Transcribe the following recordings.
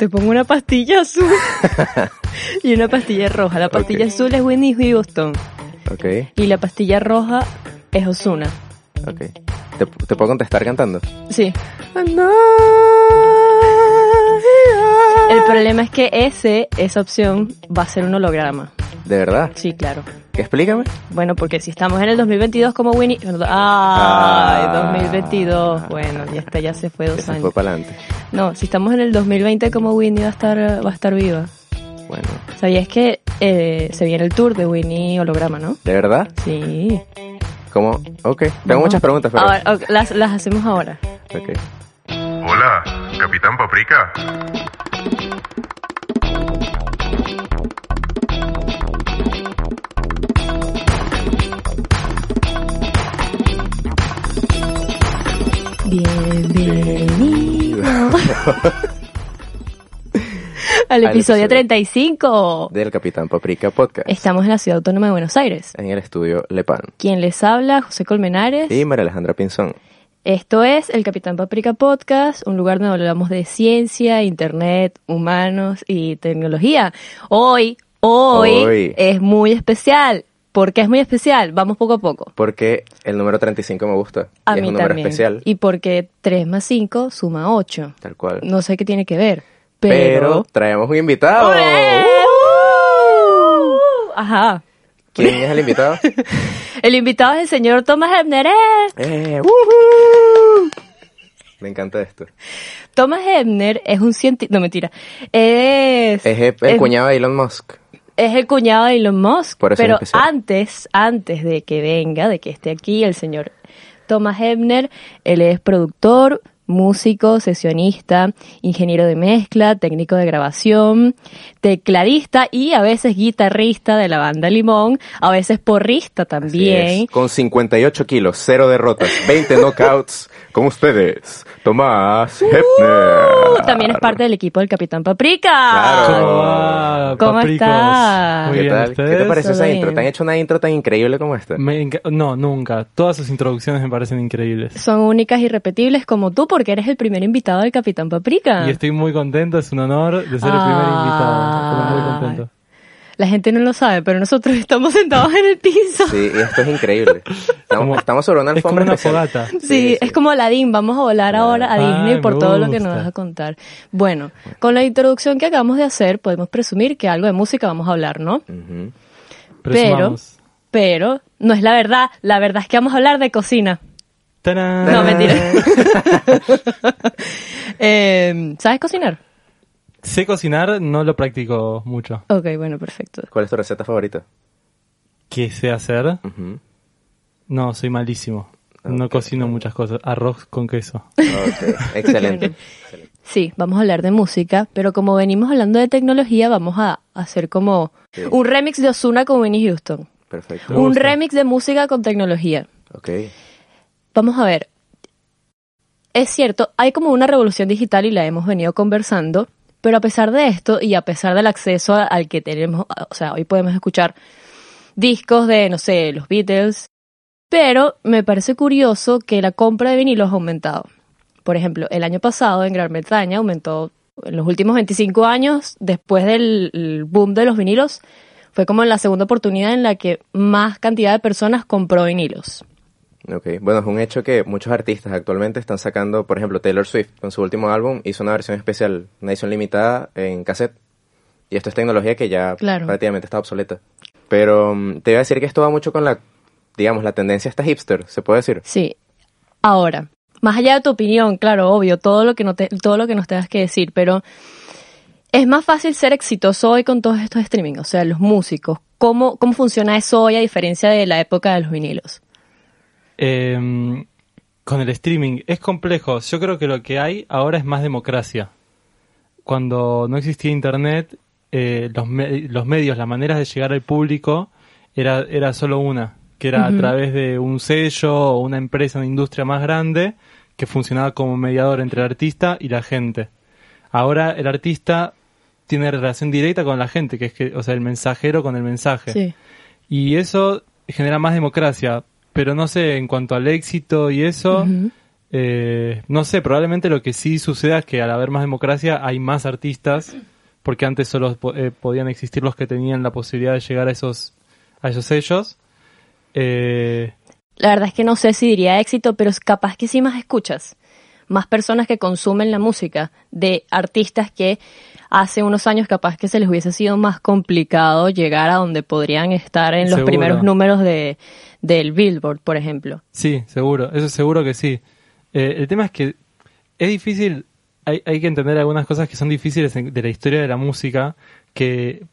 Te pongo una pastilla azul y una pastilla roja. La pastilla azul es Whitney Houston Ok, y la pastilla roja es Ozuna. ok. ¿Te, te puedo contestar cantando? Sí. El problema es que ese, esa opción va a ser un holograma. ¿De verdad? Sí, claro. Explícame. Bueno, porque si estamos en el 2022 como Winnie... ¡Ay! Ah. 2022. Bueno, ya está, ya se fue dos fue años. para adelante. No, si estamos en el 2020 como Winnie va a estar, va a estar viva. Bueno, ¿Sabías que eh, se viene el tour de Winnie holograma, no? ¿de verdad? Sí. ¿Cómo? Ok. Tengo Vamos. muchas preguntas, pero... Ahora, las, las hacemos ahora. Ok. Hola, Capitán Paprika. Bienvenido al episodio episodio. 35. Del Capitán Paprika Podcast. Estamos en la ciudad autónoma de Buenos Aires. En el estudio Lepan. Quien les habla, José Colmenares. Y María Alejandra Pinzón. Esto es el Capitán Paprika Podcast, un lugar donde hablamos de ciencia, internet, humanos y tecnología. Hoy, hoy, Hoy. es muy especial. ¿Por qué es muy especial? Vamos poco a poco. Porque el número 35 me gusta. A y mí es un número también. especial. Y porque 3 más 5 suma 8. Tal cual. No sé qué tiene que ver. Pero, Pero... traemos un invitado. ¡Uh! Ajá. ¿Quién es el invitado? El invitado es el señor Thomas Ebner. ¡Eh! Me encanta esto. Thomas Ebner es un científico... No, mentira. Es... Es el, el cuñado de Elon Musk. Es el cuñado de Elon Musk. Por eso es pero antes, antes de que venga, de que esté aquí el señor Thomas Ebner, él es productor, músico, sesionista, ingeniero de mezcla, técnico de grabación, tecladista y a veces guitarrista de la banda Limón, a veces porrista Así también. es. Con 58 kilos, cero derrotas, 20 knockouts. Con ustedes, Tomás. Uh, también es parte del equipo del Capitán Paprika. Claro. ¿Cómo va, ¿Cómo papricos? está? Muy ¿Qué bien, tal? ¿Qué te parece esa intro? ¿Te han hecho una intro tan increíble como esta? Me no, nunca. Todas sus introducciones me parecen increíbles. Son únicas y repetibles como tú porque eres el primer invitado del Capitán Paprika. Y estoy muy contento, es un honor de ser el primer invitado. Estoy muy contento. La gente no lo sabe, pero nosotros estamos sentados en el piso. Sí, esto es increíble. Estamos, sobre una Es como alfombra una especial. fogata. Sí, Sí, es como Aladdin, vamos a volar ahora a Ay, Disney por todo lo que nos vas a contar. Bueno, con la introducción que acabamos de hacer, podemos presumir que algo de música vamos a hablar, ¿no? Ujú. Presumamos. Pero no es la verdad, la verdad es que vamos a hablar de cocina. ¡Tarán! No, mentira. Eh, ¿Sabes cocinar? Sé cocinar, no lo practico mucho. Ok, bueno, perfecto. ¿Cuál es tu receta favorita? ¿Qué sé hacer? No, soy malísimo. No cocino muchas cosas. Arroz con queso. Ok, excelente. Sí, vamos a hablar de música, pero como venimos hablando de tecnología, vamos a hacer como Sí. un remix de Ozuna con Winnie Houston. Perfecto. Un remix de música con tecnología. Ok. Vamos a ver. Es cierto, hay como una revolución digital y la hemos venido conversando, pero a pesar de esto y a pesar del acceso al que tenemos, o sea, hoy podemos escuchar discos de, no sé, los Beatles, pero me parece curioso que la compra de vinilos ha aumentado. Por ejemplo, el año pasado en Gran Bretaña aumentó, en los últimos 25 años, después del el boom de los vinilos, fue como la segunda oportunidad en la que más cantidad de personas compró vinilos. Ok, bueno, es un hecho que muchos artistas actualmente están sacando, por ejemplo, Taylor Swift con su último álbum hizo una versión especial, una edición limitada en cassette. Y esto es tecnología que ya Claro. prácticamente está obsoleta. Pero mm, te iba a decir que esto va mucho con la, digamos, la tendencia esta hipster, se puede decir. Sí. Ahora, más allá de tu opinión, claro, obvio, todo lo que no te, todo lo que nos tengas que decir, pero es más fácil ser exitoso hoy con todos estos streaming, o sea, los músicos. ¿Cómo, cómo funciona eso hoy a diferencia de la época de los vinilos? Eh, con el streaming es complejo. Yo creo que lo que hay ahora es más democracia. Cuando no existía internet, eh, los, me- los medios, las maneras de llegar al público era, era solo una, que era a través de un sello o una empresa, una industria más grande que funcionaba como mediador entre el artista y la gente. Ahora el artista tiene relación directa con la gente, que es que, o sea, el mensajero con el mensaje. Sí. Y eso genera más democracia. Pero no sé, en cuanto al éxito y eso. Eh, no sé, probablemente lo que sí suceda es que al haber más democracia hay más artistas, porque antes solo eh, podían existir los que tenían la posibilidad de llegar a esos, a esos sellos. Eh, La verdad es que no sé si diría éxito, pero es capaz que sí más escuchas. Más personas que consumen la música de artistas que hace unos años capaz que se les hubiese sido más complicado llegar a donde podrían estar en los Seguro. primeros números de, del Billboard, por ejemplo. Sí, seguro, eso seguro que sí. Eh, el tema es que es difícil, hay, hay que entender algunas cosas que son difíciles de la historia de la música, que,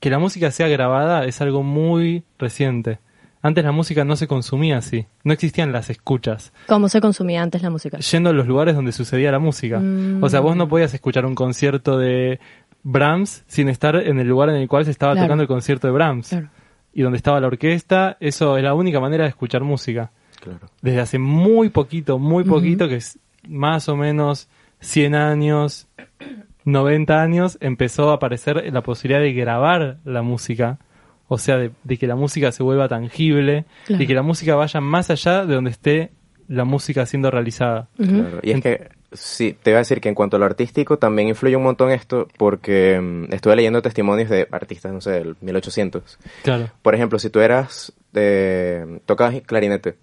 que la música sea grabada es algo muy reciente. Antes la música no se consumía así, no existían las escuchas, ¿Cómo se consumía antes la música? yendo a los lugares donde sucedía la música. Mm. O sea, vos no podías escuchar un concierto de Brahms sin estar en el lugar en el cual se estaba Claro. tocando el concierto de Brahms. Claro. Y donde estaba la orquesta, eso es la única manera de escuchar música Claro. desde hace muy poquito, muy poquito, que es más o menos 100 años, 90 años, empezó a aparecer la posibilidad de grabar la música. O sea, de, de que la música se vuelva tangible Claro. y que la música vaya más allá de donde esté la música siendo realizada. Claro, Y es que, sí, te iba a decir que en cuanto a lo artístico también influye un montón esto porque mm, estuve leyendo testimonios de artistas, no sé, del 1800. Claro. Por ejemplo, si tú eras, de, tocabas clarinete,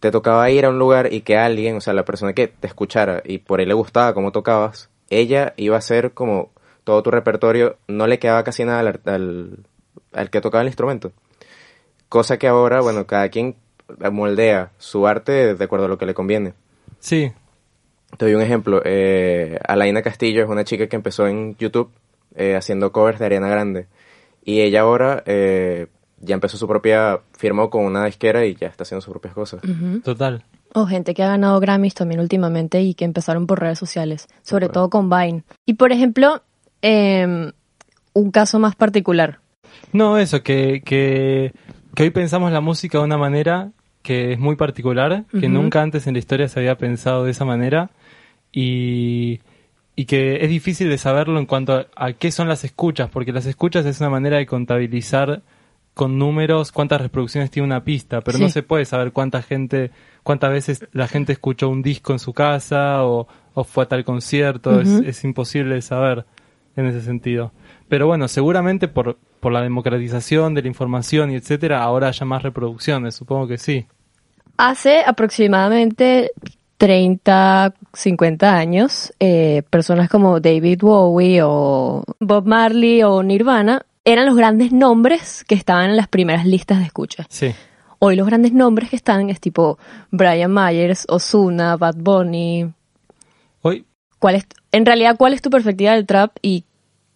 te tocaba ir a un lugar y que alguien, o sea, la persona que te escuchara y por ahí le gustaba cómo tocabas, ella iba a hacer como todo tu repertorio, no le quedaba casi nada al, al, al que tocaba el instrumento. Cosa que ahora, bueno, cada quien moldea su arte de acuerdo a lo que le conviene. Sí, Te doy un ejemplo. Eh, Alaina Castillo es una chica que empezó en YouTube eh, haciendo covers de Ariana Grande. Y ella ahora eh, ya empezó su propia, firmó con una disquera y ya está haciendo sus propias cosas. total. O gente que ha ganado Grammys también últimamente y que empezaron por redes sociales, sobre todo con Vine. Y por ejemplo, em, un caso más particular. No, eso, que, que, que hoy pensamos la música de una manera que es muy particular, que nunca antes en la historia se había pensado de esa manera y, y que es difícil de saberlo en cuanto a, a qué son las escuchas, porque las escuchas es una manera de contabilizar con números cuántas reproducciones tiene una pista, pero no se puede saber cuánta gente, cuántas veces la gente escuchó un disco en su casa o, o fue a tal concierto, es, es imposible de saber en ese sentido. Pero bueno, seguramente por, por la democratización de la información y etcétera, ahora haya más reproducciones, supongo que sí. Hace aproximadamente 30, 50 años, eh, personas como David Bowie o Bob Marley o Nirvana eran los grandes nombres que estaban en las primeras listas de escucha. Sí. Hoy los grandes nombres que están es tipo Brian Myers, Ozuna, Bad Bunny. Hoy, ¿Cuál es, en realidad, cuál es tu perspectiva del trap y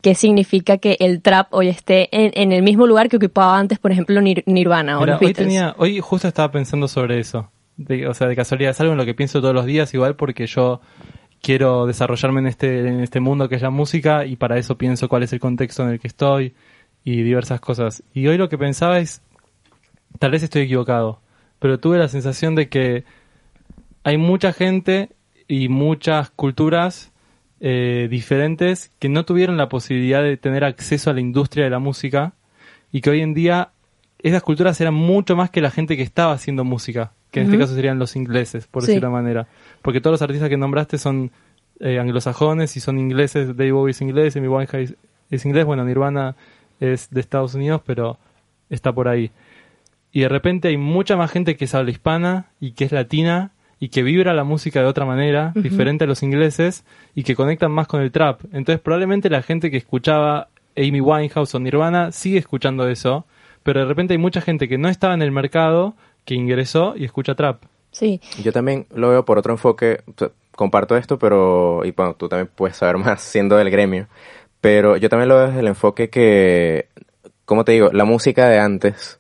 qué significa que el trap hoy esté en, en el mismo lugar que ocupaba antes, por ejemplo, Nir- Nirvana o mira, los hoy Beatles? tenía, hoy justo estaba pensando sobre eso. De- o sea, de casualidad, es algo en lo que pienso todos los días, igual porque yo quiero desarrollarme en este, en este mundo que es la música y para eso pienso cuál es el contexto en el que estoy y diversas cosas. Y hoy lo que pensaba es, tal vez estoy equivocado, pero tuve la sensación de que hay mucha gente y muchas culturas eh, diferentes que no tuvieron la posibilidad de tener acceso a la industria de la música y que hoy en día esas culturas eran mucho más que la gente que estaba haciendo música, que en este caso serían los ingleses, por Sí. decirlo de manera. Porque todos los artistas que nombraste son eh, anglosajones y son ingleses, Dave Bowie es inglés, Amy Winehouse es inglés, bueno, Nirvana es de Estados Unidos, pero está por ahí. Y de repente hay mucha más gente que es habla hispana y que es latina y que vibra la música de otra manera, diferente a los ingleses, y que conectan más con el trap. Entonces probablemente la gente que escuchaba Amy Winehouse o Nirvana sigue escuchando eso, pero de repente hay mucha gente que no estaba en el mercado, que ingresó y escucha trap. Sí, Yo también lo veo por otro enfoque, comparto esto, pero, y bueno, tú también puedes saber más siendo del gremio, pero yo también lo veo desde el enfoque que, como te digo, la música de antes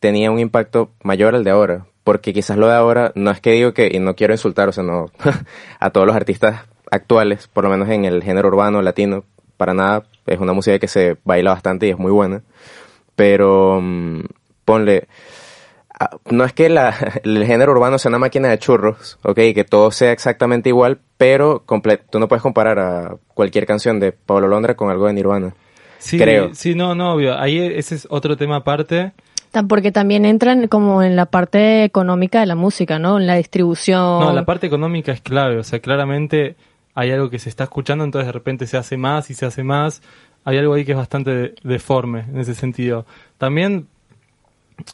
tenía un impacto mayor al de ahora, porque quizás lo de ahora, no es que digo que, y no quiero insultar, o sea, no, a todos los artistas actuales, por lo menos en el género urbano, latino, para nada, es una música que se baila bastante y es muy buena, pero mm, ponle, Ah, no es que la- el género urbano sea una máquina de churros, ok, que todo sea exactamente igual, pero comple- tú no puedes comparar a cualquier canción de Pablo Londra con algo de Nirvana. Sí, Creo. sí, no, no, obvio. Ahí ese es otro tema aparte. Porque también entran como en la parte económica de la música, ¿no? En la distribución. No, la parte económica es clave, o sea, claramente hay algo que se está escuchando, entonces de repente se hace más y se hace más. Hay algo ahí que es bastante de- deforme en ese sentido. También,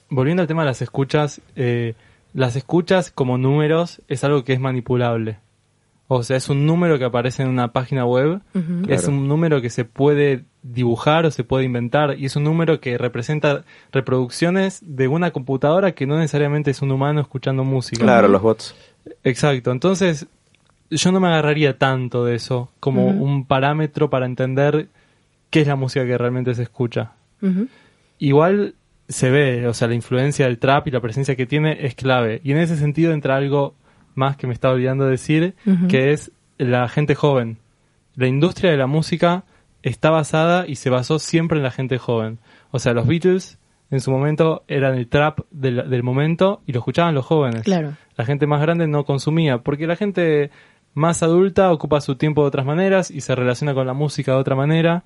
volviendo al tema de las escuchas, eh, las escuchas como números es algo que es manipulable. O sea, es un número que aparece en una página web, Ujú. es Claro. un número que se puede dibujar o se puede inventar y es un número que representa reproducciones de una computadora que no necesariamente es un humano escuchando música. Claro, los bots. Exacto, entonces yo no me agarraría tanto de eso como un parámetro para entender qué es la música que realmente se escucha. Igual se ve, o sea, la influencia del trap y la presencia que tiene es clave. Y en ese sentido entra algo más que me estaba olvidando decir, que es la gente joven. La industria de la música está basada y se basó siempre en la gente joven. O sea, los Beatles en su momento eran el trap del, del momento y lo escuchaban los jóvenes. Claro. La gente más grande no consumía, porque la gente más adulta ocupa su tiempo de otras maneras y se relaciona con la música de otra manera.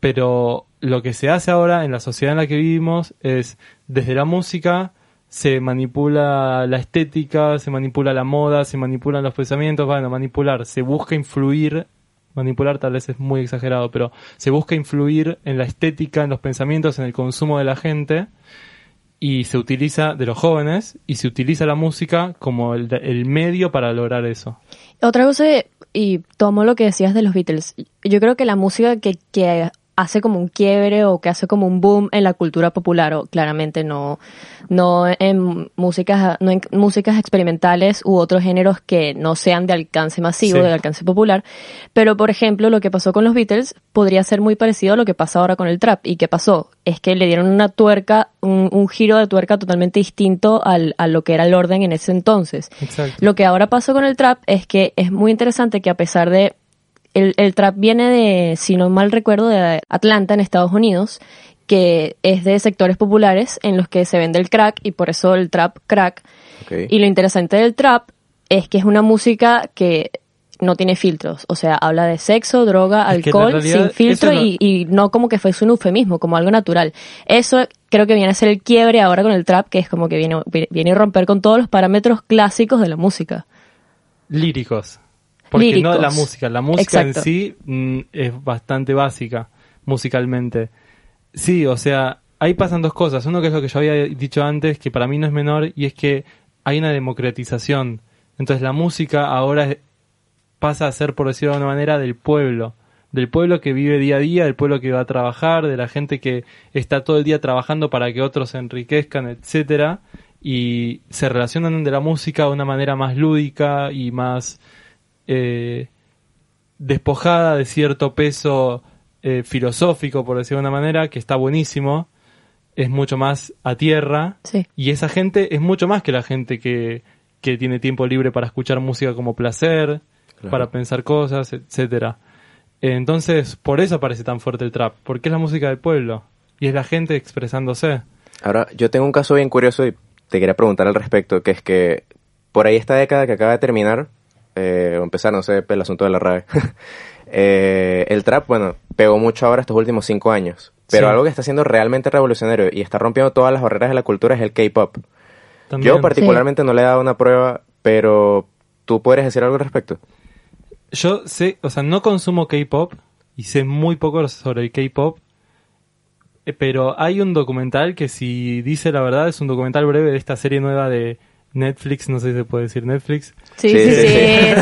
Pero lo que se hace ahora en la sociedad en la que vivimos es, desde la música, se manipula la estética, se manipula la moda, se manipulan los pensamientos, bueno, manipular, se busca influir, manipular tal vez es muy exagerado, pero se busca influir en la estética, en los pensamientos, en el consumo de la gente y se utiliza de los jóvenes y se utiliza la música como el, el medio para lograr eso. Otra cosa, y tomo lo que decías de los Beatles, yo creo que la música que, que hace como un quiebre o que hace como un boom en la cultura popular, o claramente no, no en músicas, no en músicas experimentales u otros géneros que no sean de alcance masivo, Sí. de alcance popular. Pero, por ejemplo, lo que pasó con los Beatles podría ser muy parecido a lo que pasa ahora con el trap. ¿Y qué pasó? Es que le dieron una tuerca, un, un giro de tuerca totalmente distinto al, a lo que era el orden en ese entonces. Exacto. Lo que ahora pasó con el trap es que es muy interesante que a pesar de el, el trap viene de, si no mal recuerdo, de Atlanta en Estados Unidos, que es de sectores populares en los que se vende el crack y por eso el trap crack. Y lo interesante del trap es que es una música que no tiene filtros, o sea, habla de sexo, droga, Es que en alcohol, realidad sin filtro no- y, y no como que fue un eufemismo, como algo natural. Eso creo que viene a ser el quiebre ahora con el trap, que es como que viene, viene a romper con todos los parámetros clásicos de la música. Líricos. Porque Líricos. no la música. La música Exacto. en sí mm, es bastante básica musicalmente. Sí, o sea, ahí pasan dos cosas. Uno que es lo que yo había dicho antes, que para mí no es menor, y es que hay una democratización. Entonces la música ahora pasa a ser, por decirlo de una manera, del pueblo. Del pueblo que vive día a día, del pueblo que va a trabajar, de la gente que está todo el día trabajando para que otros se enriquezcan, etcétera, y se relacionan de la música de una manera más lúdica y más eh, despojada de cierto peso eh, filosófico, por decirlo de una manera, que está buenísimo, es mucho más a tierra, Sí. y esa gente es mucho más que la gente que, que tiene tiempo libre para escuchar música como placer, Claro. para pensar cosas, etcétera. Entonces, por eso parece tan fuerte el trap, porque es la música del pueblo, y es la gente expresándose. Ahora, yo tengo un caso bien curioso y te quería preguntar al respecto, que es que por ahí esta década que acaba de terminar, eh, empezar, no sé, el asunto de la RAE, eh, el trap, bueno, pegó mucho ahora estos últimos cinco años. Pero Sí. algo que está siendo realmente revolucionario y está rompiendo todas las barreras de la cultura es el K-pop. Yo particularmente no le he dado una prueba, pero tú podrías decir algo al respecto. Yo sé, o sea, no consumo K-pop y sé muy poco sobre el K-pop, eh, pero hay un documental que si dice la verdad es un documental breve de esta serie nueva de Netflix, no sé si se puede decir Netflix. Sí, Sí, sí,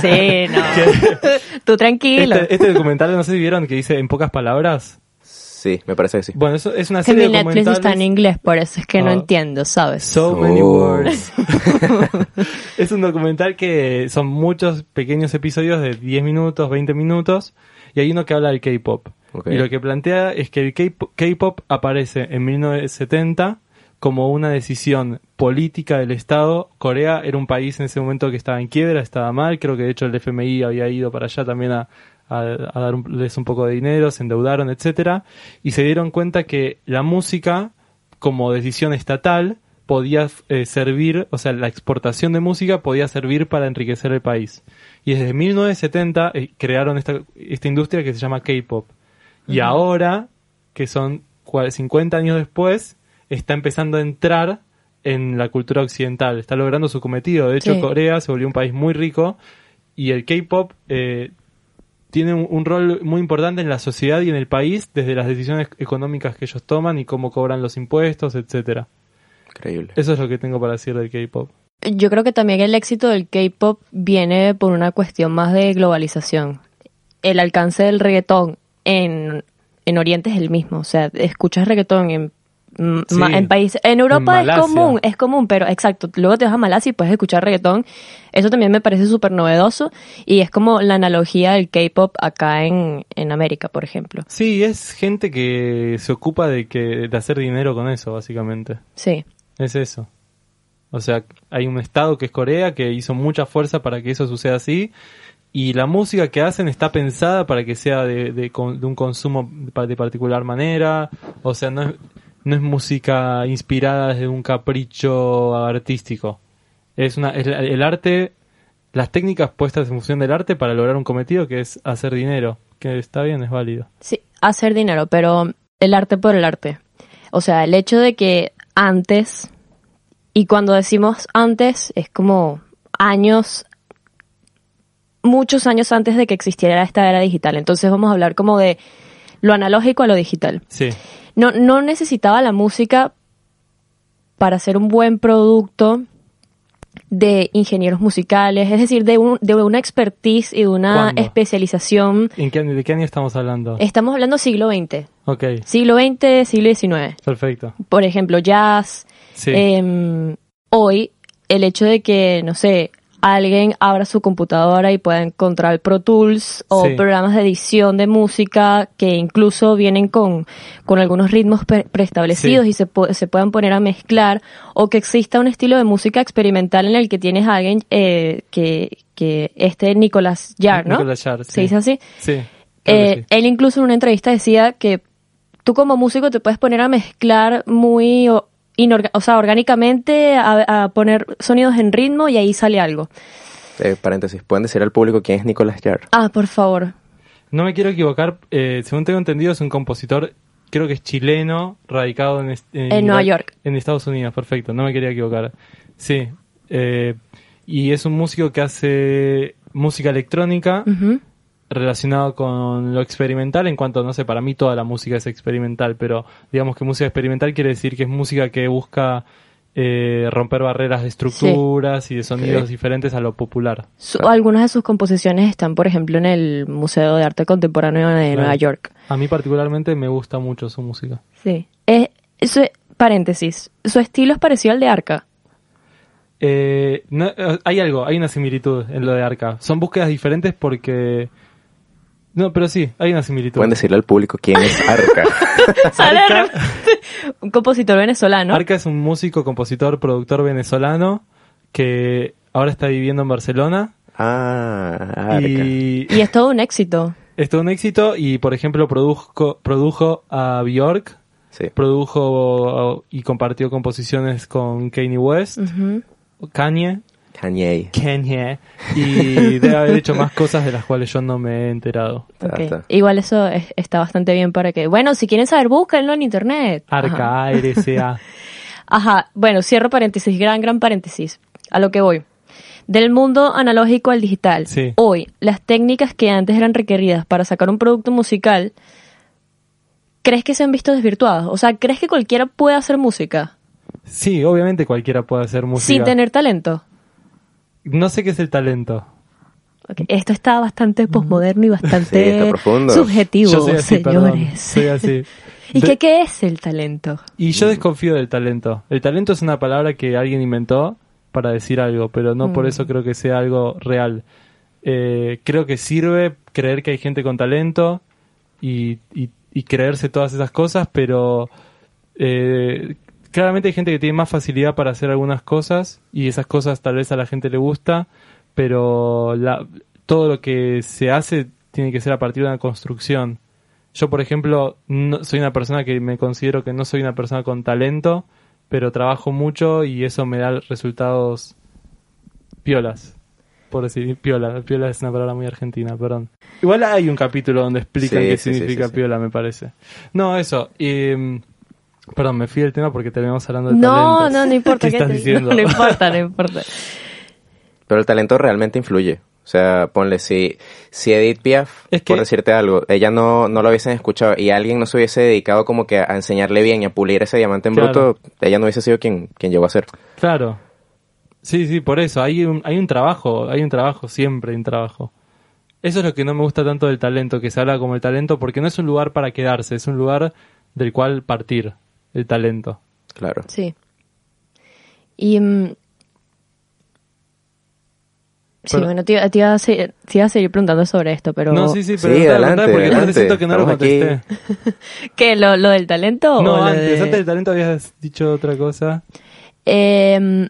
sí, no. Tú tranquilo. Este, este documental, no sé si vieron que dice en pocas palabras. Sí, me parece que sí. Bueno, eso es una que serie mi de Netflix documentales. está en inglés, por eso es que no Ah. entiendo, ¿sabes? So many Oh. words. es un documental que son muchos pequeños episodios de 10 minutos, 20 minutos, y hay uno que habla del K-pop. Y lo que plantea es que el K-pop- K-pop aparece en 1970 como una decisión política del Estado. Corea era un país en ese momento que estaba en quiebra, estaba mal, creo que de hecho el FMI había ido para allá también a, a, a darles un poco de dinero, se endeudaron, etcétera, y se dieron cuenta que la música como decisión estatal podía eh, servir, o sea, la exportación de música podía servir para enriquecer el país. Y desde 1970 eh, crearon esta, esta industria que se llama K-pop. Y ahora, que son cua- 50 años después, está empezando a entrar en la cultura occidental, está logrando su cometido. De hecho, Sí. Corea se volvió un país muy rico y el K-pop eh, tiene un, un rol muy importante en la sociedad y en el país desde las decisiones económicas que ellos toman y cómo cobran los impuestos, etcétera. Increíble. Eso es lo que tengo para decir del K-pop. Yo creo que también el éxito del K-pop viene por una cuestión más de globalización. El alcance del reggaetón en, en Oriente es el mismo. O sea, escuchas reggaetón en, Sí. ma- en países. En Europa En es común, es común, pero exacto. Luego te vas a Malasia y puedes escuchar reggaetón. Eso también me parece súper novedoso. Y es como la analogía del K-pop acá en, en América, por ejemplo. Sí, es gente que se ocupa de que de hacer dinero con eso, básicamente. Sí. Es eso. O sea, hay un estado que es Corea que hizo mucha fuerza para que eso suceda así. Y la música que hacen está pensada para que sea de, de de un consumo de particular manera. O sea, no es, no es música inspirada desde un capricho artístico. Es una, es el arte, las técnicas puestas en función del arte para lograr un cometido que es hacer dinero. Que está bien, es válido. Sí, hacer dinero, pero el arte por el arte. O sea, el hecho de que antes, y cuando decimos antes, es como años, muchos años antes de que existiera esta era digital. Entonces vamos a hablar como de lo analógico a lo digital. Sí. No, no necesitaba la música para hacer un buen producto de ingenieros musicales, es decir, de, un- de una expertise y de una ¿Cuándo? especialización. ¿En qué, ¿De qué año estamos hablando? Estamos hablando siglo XX. Ok, Siglo XX, siglo XIX. perfecto. Por ejemplo, jazz. Sí. Em, hoy, el hecho de que, no sé, alguien abra su computadora y pueda encontrar Pro Tools o Sí. programas de edición de música que incluso vienen con, con algunos ritmos pre- preestablecidos Sí. y se, se puedan poner a mezclar o que exista un estilo de música experimental en el que tienes a alguien eh, que, que este Nicolás Jarre, ¿no? Nicolas Jarre, ¿Se sí. dice así? Sí. Eh. Él incluso en una entrevista decía que tú como músico te puedes poner a mezclar muy, inorga- o sea, orgánicamente, a, a poner sonidos en ritmo y ahí sale algo. Eh, paréntesis, ¿pueden decir al público quién es Nicolas Jarre? Ah, por favor. No me quiero equivocar, eh, según tengo entendido es un compositor, creo que es chileno, radicado en, est- En Nueva York. En Estados Unidos, perfecto, no me quería equivocar. Sí, eh, y es un músico que hace música electrónica Ujú. Relacionado con lo experimental en cuanto, no sé, para mí toda la música es experimental, pero digamos que música experimental quiere decir que es música que busca eh, romper barreras de estructuras y de sonidos diferentes a lo popular. Su- algunas de sus composiciones están, por ejemplo, en el Museo de Arte Contemporáneo de Claro. Nueva York. A mí particularmente me gusta mucho su música. Sí. Eh, eso, paréntesis. Su estilo es parecido al de Arca. Eh, no, eh, hay algo, hay una similitud en lo de Arca. Son búsquedas diferentes porque... No, pero sí, hay una similitud. Pueden decirle al público quién es Arca. Arca- un compositor venezolano. Arca es un músico, compositor, productor venezolano que ahora está viviendo en Barcelona. ah, Arca. Y Y es todo un éxito. es todo un éxito y, por ejemplo, produjo, produjo a Bjork, Sí. produjo y compartió composiciones con Kanye West, Ujú. Kanye, Kanye. Kanye, y debe haber hecho más cosas de las cuales yo no me he enterado. Igual eso es- está bastante bien para que... Bueno, si quieren saber, búsquenlo en internet. Ajá. Arca, A-R-C-A. Ajá. Bueno, cierro paréntesis, gran, gran paréntesis. A lo que voy. Del mundo analógico al digital. Sí. Hoy, las técnicas que antes eran requeridas para sacar un producto musical, ¿crees que se han visto desvirtuadas? O sea, ¿crees que cualquiera puede hacer música Sí, obviamente cualquiera puede hacer música. sin tener talento? No sé qué es el talento. Esto está bastante posmoderno y Sí, bastante subjetivo, Yo soy así, perdón. señores. Soy así. ¿Y De- qué, qué es el talento? Y yo desconfío del talento. El talento es una palabra que alguien inventó para decir algo, pero no por Mm. eso creo que sea algo real. Eh, creo que sirve creer que hay gente con talento y, y- y creerse todas esas cosas, pero eh, claramente hay gente que tiene más facilidad para hacer algunas cosas y esas cosas tal vez a la gente le gusta, pero la- todo lo que se hace tiene que ser a partir de una construcción. Yo, por ejemplo, no, soy una persona que me considero que no soy una persona con talento, pero trabajo mucho y eso me da resultados piolas. Por decir, piola. Piola es una palabra muy argentina, perdón. Igual hay un capítulo donde explican Sí, qué sí, significa sí. piola, me parece. No, eso. eh, Perdón, me fui del tema porque terminamos hablando de No, talentos. no, no importa. ¿Qué ¿qué estás te- diciendo? No, no importa, no importa. Pero el talento realmente influye. O sea, ponle, si, si Edith Piaf, Es que- por decirte algo, ella no, no lo hubiesen escuchado y alguien no se hubiese dedicado como que a enseñarle bien y a pulir ese diamante en Claro. bruto, ella no hubiese sido quien, quien llegó a ser. Claro. Sí, sí, por eso. Hay un, hay un trabajo, hay un trabajo, siempre hay un trabajo. Eso es lo que no me gusta tanto del talento, que se habla como el talento, porque no es un lugar para quedarse, es un lugar del cual partir el talento. Claro. Sí. Y. mm, sí, bueno, te, iba- te iba a se- te iba a seguir preguntando sobre esto, pero. No, sí, sí, Sí, pero no te adelante, porque adelante. siento que no lo Estamos contesté. ¿Qué? ¿Lo, lo del talento? No, o antes, de- antes del talento habías dicho otra cosa. Eh,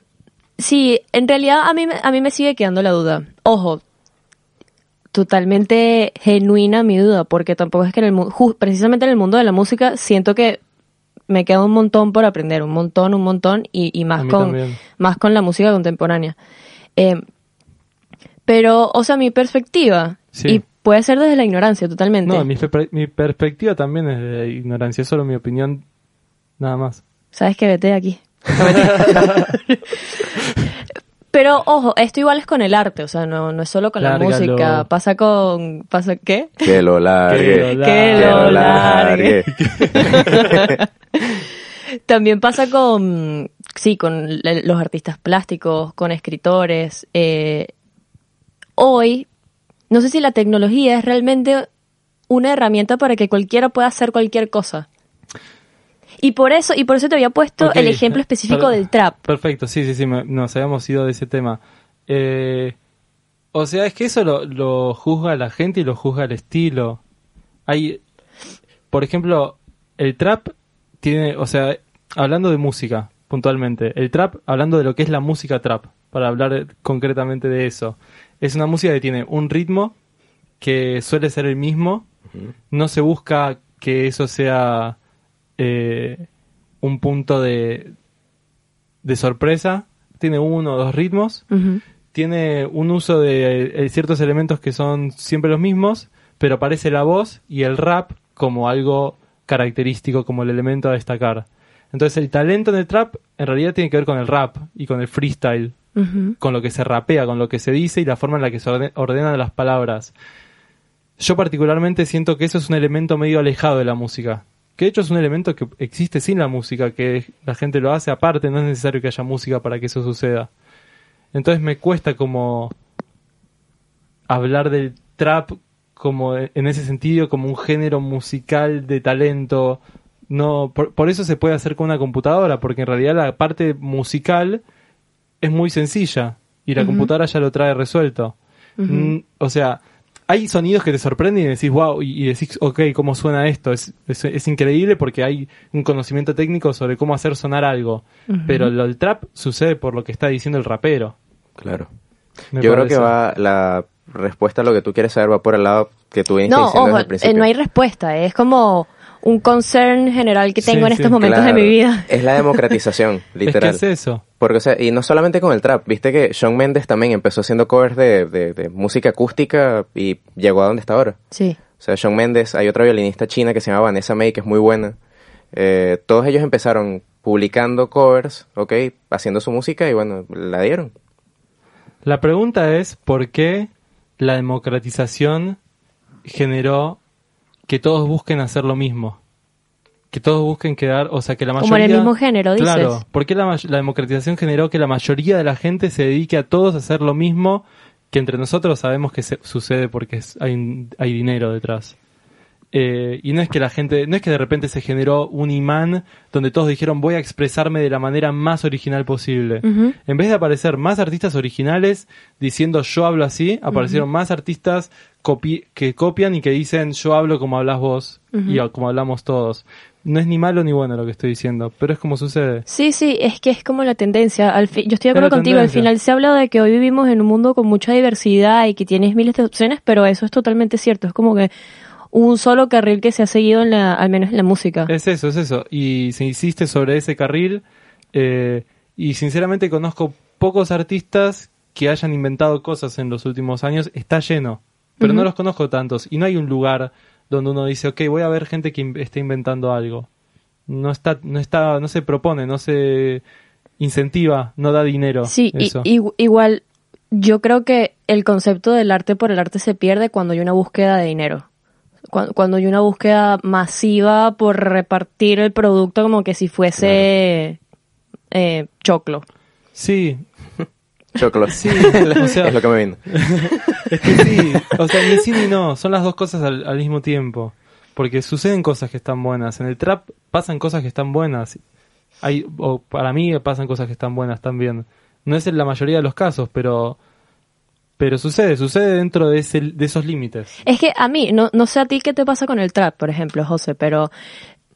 sí, en realidad a mí, me- a mí me sigue quedando la duda. Ojo, totalmente genuina mi duda, porque tampoco es que en el mu- ju- precisamente en el mundo de la música siento que me queda un montón por aprender, un montón, un montón, y, y más con, también. más con la música contemporánea. Eh, pero, o sea, mi perspectiva, Sí. y puede ser desde la ignorancia totalmente. No, mi, mi perspectiva también es de ignorancia, es solo mi opinión, nada más. ¿Sabes que vete de aquí? Pero ojo, esto igual es con el arte, o sea, no, no es solo con Lárgalo. la música, pasa con... ¿Pasa qué? Que lo largue. lo Que que lo largue. También pasa con, sí, con los artistas plásticos, con escritores. eh, hoy, no sé si la tecnología es realmente una herramienta para que cualquiera pueda hacer cualquier cosa. Y por eso, y por eso te había puesto el ejemplo específico per- del trap. Perfecto, sí, sí, sí, me- nos habíamos ido de ese tema. Eh, o sea, es que eso lo, lo juzga la gente y lo juzga el estilo. Hay, por ejemplo, el trap tiene, o sea, hablando de música, puntualmente, el trap, hablando de lo que es la música trap, para hablar concretamente de eso, es una música que tiene un ritmo que suele ser el mismo, no se busca que eso sea eh, un punto de, de sorpresa, tiene uno o dos ritmos, tiene un uso de eh, ciertos elementos que son siempre los mismos, pero aparece la voz y el rap como algo característico, como el elemento a destacar. Entonces el talento en el trap en realidad tiene que ver con el rap y con el freestyle, con lo que se rapea, con lo que se dice y la forma en la que se orde- ordenan las palabras. Yo particularmente siento que eso es un elemento medio alejado de la música. Que de hecho es un elemento que existe sin la música, que la gente lo hace aparte, no es necesario que haya música para que eso suceda. Entonces me cuesta como hablar del trap como en ese sentido, como un género musical de talento. No, por, por eso se puede hacer con una computadora, porque en realidad la parte musical es muy sencilla y la computadora ya lo trae resuelto. Mm, o sea, hay sonidos que te sorprenden y decís, wow, y, decís, ok, ¿cómo suena esto? Es, es, es increíble porque hay un conocimiento técnico sobre cómo hacer sonar algo. Pero lo del trap sucede por lo que está diciendo el rapero. Claro. me Yo creo que va la respuesta a lo que tú quieres saber va por el lado que tú viniste No, diciendo ojo, desde el eh, principio. no hay respuesta, es como un concern general que Sí, tengo en sí, estos momentos Claro, de mi vida. Es la democratización, Es literal. es eso. Porque, o sea, y no solamente con el trap, viste que Shawn Mendes también empezó haciendo covers de, de, de música acústica y llegó a donde está ahora. Sí. O sea, Shawn Mendes, hay otra violinista china que se llama Vanessa May, que es muy buena. Eh, todos ellos empezaron publicando covers, ¿ok? Haciendo su música y bueno, la dieron. La pregunta es por qué la democratización generó que todos busquen hacer lo mismo. Que todos busquen quedar, o sea, que la Como en mayoría... el mismo género, dices. Claro, ¿por qué la, la democratización generó que la mayoría de la gente se dedique a todos a hacer lo mismo que entre nosotros sabemos que se- sucede porque es- hay, dinero detrás? Eh, y no es que la gente, no es que de repente se generó un imán donde todos dijeron voy a expresarme de la manera más original posible. En vez de aparecer más artistas originales diciendo yo hablo así, aparecieron más artistas copi- que copian y que dicen yo hablo como hablas vos y como hablamos todos. No es ni malo ni bueno lo que estoy diciendo, pero es como sucede. Sí, sí, es que es como la tendencia. Al yo estoy de acuerdo contigo. Al final se habla de que hoy vivimos en un mundo con mucha diversidad y que tienes miles de opciones, pero eso es totalmente cierto. Es como que un solo carril que se ha seguido en la, al menos en la música. Es eso, es eso. Y se insiste sobre ese carril eh, y sinceramente conozco pocos artistas que hayan inventado cosas en los últimos años. Está lleno, pero no los conozco tantos. Y no hay un lugar donde uno dice, ok, voy a ver gente que in- esté inventando algo. no está, no está, no se propone, no se incentiva, no da dinero. Sí, y- eso. y- igual yo creo que el concepto del arte por el arte se pierde cuando hay una búsqueda de dinero. Cuando, cuando hay una búsqueda masiva por repartir el producto como que si fuese eh, choclo. Sí, Choclo. Sí, es o sea- lo que me vino. Es que sí, o sea, ni sí ni no, son las dos cosas al, al mismo tiempo. Porque suceden cosas que están buenas. En el trap pasan cosas que están buenas. Hay, o para mí pasan cosas que están buenas también. No es en la mayoría de los casos, pero pero sucede, sucede dentro de, ese, de esos límites. Es que a mí, no, no sé a ti qué te pasa con el trap, por ejemplo, José, pero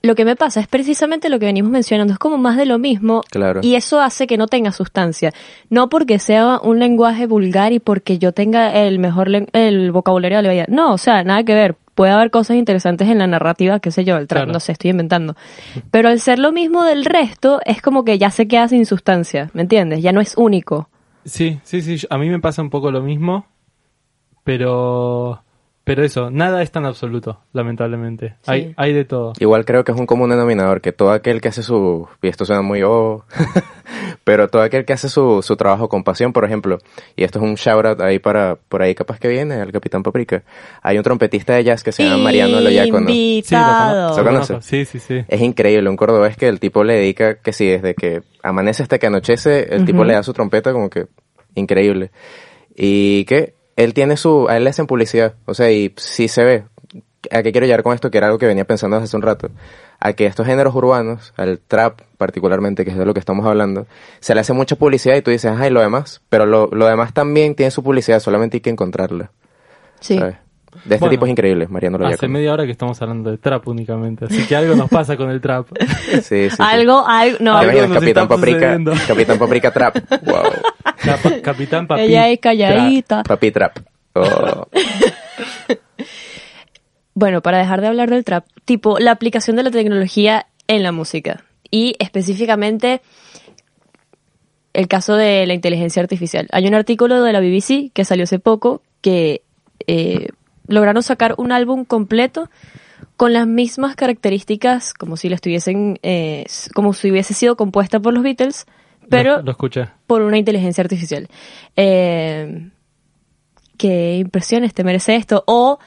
lo que me pasa es precisamente lo que venimos mencionando, es como más de lo mismo Claro. y eso hace que no tenga sustancia. No porque sea un lenguaje vulgar y porque yo tenga el mejor el vocabulario de la vida. No, o sea, nada que ver. Puede haber cosas interesantes en la narrativa, qué sé yo, el Claro. no sé, estoy inventando. Pero al ser lo mismo del resto, es como que ya se queda sin sustancia, ¿me entiendes? Ya no es único. Sí, sí, sí, a mí me pasa un poco lo mismo, pero pero eso, nada es tan absoluto, lamentablemente. Sí. Hay hay de todo. Igual creo que es un común denominador que todo aquel que hace su, y esto suena muy oh, pero todo aquel que hace su, su trabajo con pasión, por ejemplo, y esto es un shout out ahí para, por ahí capaz que viene, al Capitán Paprika, hay un trompetista de jazz que se llama Mariano Loyacono. Sí, lo conozco. Invitado. ¿Se lo conoce? Sí, sí, sí. Es increíble, un cordobés que el tipo le dedica, que sí, desde que amanece hasta que anochece, el tipo le da su trompeta como que increíble. Y que él tiene su, a él le hacen publicidad, o sea, y sí se ve. ¿A qué quiero llegar con esto? Que era algo que venía pensando desde hace un rato. A que estos géneros urbanos, al trap particularmente, que es de lo que estamos hablando, se le hace mucha publicidad y tú dices, ay, lo demás. Pero lo, lo demás también tiene su publicidad, solamente hay que encontrarla. Sí. ¿sabes? De este Bueno, tipo es increíble, Mariano Hace media hora que estamos hablando de trap únicamente, así que algo nos pasa con el trap. Sí, sí, sí. Algo, algo, no. ¿Te Algo Capitán está Paprika. Capitán Paprika Trap. Wow. Cap- Capitán Papi. Ella es calladita. Papi Trap. Oh. Bueno, para dejar de hablar del trap, tipo la aplicación de la tecnología en la música y específicamente el caso de la inteligencia artificial. Hay un artículo de la BBC que salió hace poco que eh, lograron sacar un álbum completo con las mismas características como si la estuviesen, eh, como si hubiese sido compuesta por los Beatles, pero Lo, lo escuché. por una inteligencia artificial. Eh, ¿Qué impresiones te merece esto? O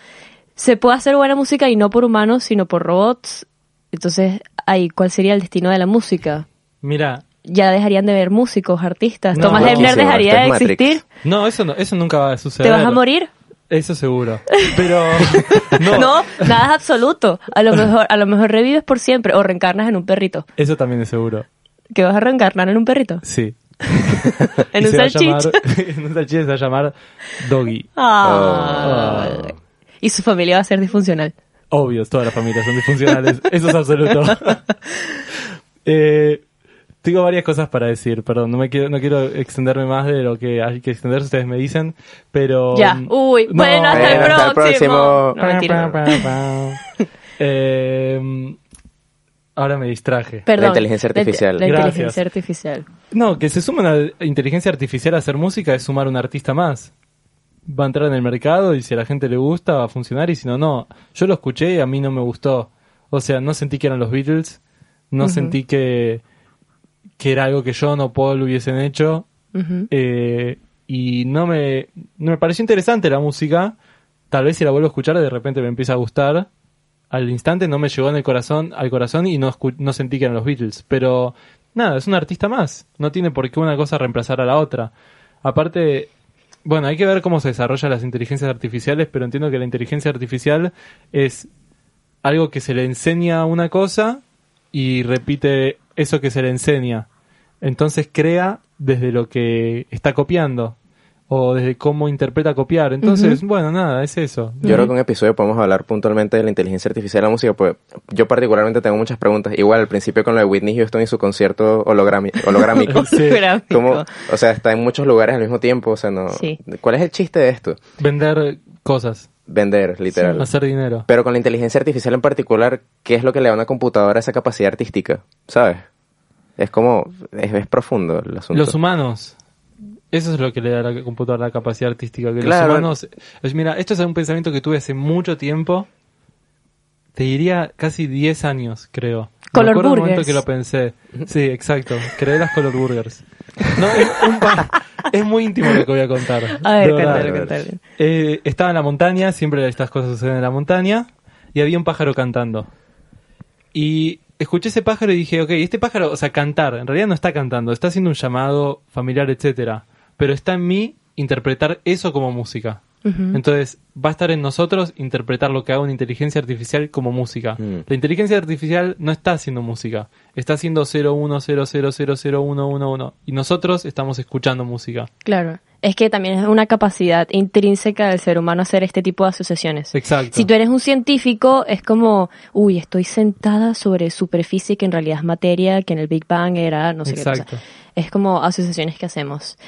se puede hacer buena música y no por humanos, sino por robots. Entonces, ahí, ¿cuál sería el destino de la música? Mira, Ya dejarían de ver músicos, artistas. No, Tomás Lerner dejaría de existir. no, eso no, eso nunca va a suceder. ¿Te vas a morir? Eso seguro. Pero no, No, nada es absoluto. A lo mejor, a lo mejor revives por siempre o reencarnas en un perrito. eso también es seguro. ¿Que vas a reencarnar en un perrito? Sí. En un salchicha. en un salchicha se va a llamar Doggy. Ah. Y su familia va a ser disfuncional. Obvio, todas las familias son disfuncionales. Eso es absoluto. eh, tengo varias cosas para decir, perdón, no me quiero, no quiero extenderme más de lo que hay que extender, ustedes me dicen, pero... Ya, uy, No. bueno, hasta el el próximo. próximo. No, mentira. Eh, ahora me distraje. Perdón. La inteligencia La- artificial. La, Gracias. inteligencia artificial. No, que se suma una inteligencia artificial a hacer música es sumar un artista más. Va a entrar en el mercado y si a la gente le gusta va a funcionar y si no, no. Yo lo escuché y a mí no me gustó. O sea, no sentí que eran los Beatles, no sentí que, que era algo que John o Paul hubiesen hecho. Eh, y no me, no me pareció interesante la música. Tal vez si la vuelvo a escuchar de repente me empieza a gustar. Al instante no me llegó en el corazón, al corazón y no, no sentí que eran los Beatles. Pero nada, es un artista más. No tiene por qué una cosa reemplazar a la otra. Aparte, bueno, hay que ver cómo se desarrollan las inteligencias artificiales, pero entiendo que la inteligencia artificial es algo que se le enseña una cosa y repite eso que se le enseña. Entonces crea desde lo que está copiando o desde cómo interpreta copiar. Entonces, bueno, nada, es eso. Yo creo que en un episodio podemos hablar puntualmente de la inteligencia artificial en la música, pues yo particularmente tengo muchas preguntas. Igual al principio con lo de Whitney Houston y su concierto holográmico. Sí. Como, o sea, está en muchos lugares al mismo tiempo, o sea, no. Sí. ¿Cuál es el chiste de esto? Vender cosas, Vender, literal. hacer dinero. Pero con la inteligencia artificial en particular, ¿qué es lo que le da a una computadora esa capacidad artística? ¿Sabes? Es como, es, es profundo el asunto. Los humanos. Eso es lo que le da a la computadora la capacidad artística. Que Claro. los humanos. es- Mira, esto es un pensamiento que tuve hace mucho tiempo. Te diría casi 10 años, creo. Color Me acuerdo el momento que lo pensé. Sí, exacto. Creé las color burgers. No, es, un pa- es muy íntimo lo que voy a contar. A ver, de verdad. cántalo, cántalo. Eh, estaba en la montaña, siempre estas cosas suceden en la montaña, y había un pájaro cantando. Y escuché ese pájaro y dije, ok, este pájaro, o sea, cantar, en realidad no está cantando, está haciendo un llamado familiar, etcétera, pero está en mí interpretar eso como música. Entonces, va a estar en nosotros interpretar lo que haga una inteligencia artificial como música. Mm. La inteligencia artificial no está haciendo música, está haciendo 010000011 y nosotros estamos escuchando música. Claro. Es que también es una capacidad intrínseca del ser humano hacer este tipo de asociaciones. Exacto. Si tú eres un científico, es como, uy, estoy sentada sobre superficie que en realidad es materia, que en el Big Bang era no sé Exacto. qué cosa. Es como asociaciones que hacemos.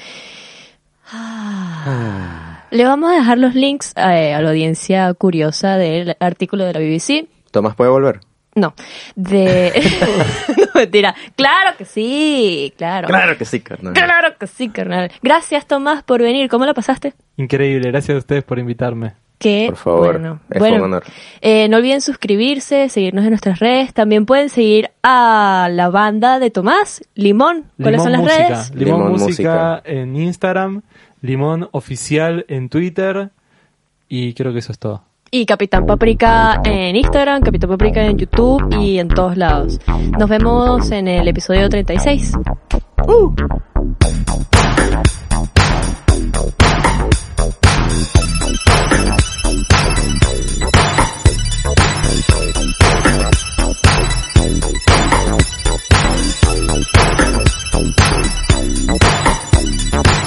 Ah. Le vamos a dejar los links eh, a la audiencia curiosa del artículo de la BBC. Tomás puede volver. No, de... no, mentira. Claro que sí, claro. Claro que sí, carnal. Claro que sí, carnal. Gracias, Tomás, por venir. ¿Cómo la pasaste? Increíble, gracias a ustedes por invitarme. Que, Por favor, bueno, es bueno, un honor. eh, no olviden suscribirse, seguirnos en nuestras redes. También pueden seguir a la banda de Tomás, Limón. ¿Cuáles son las música. redes? Limón, Limón música, Música. en Instagram, Limón Oficial en Twitter. Y creo que eso es todo. Y Capitán Paprika en Instagram, Capitán Paprika en YouTube y en todos lados. Nos vemos en el episodio 36. ¡Uh! Thank.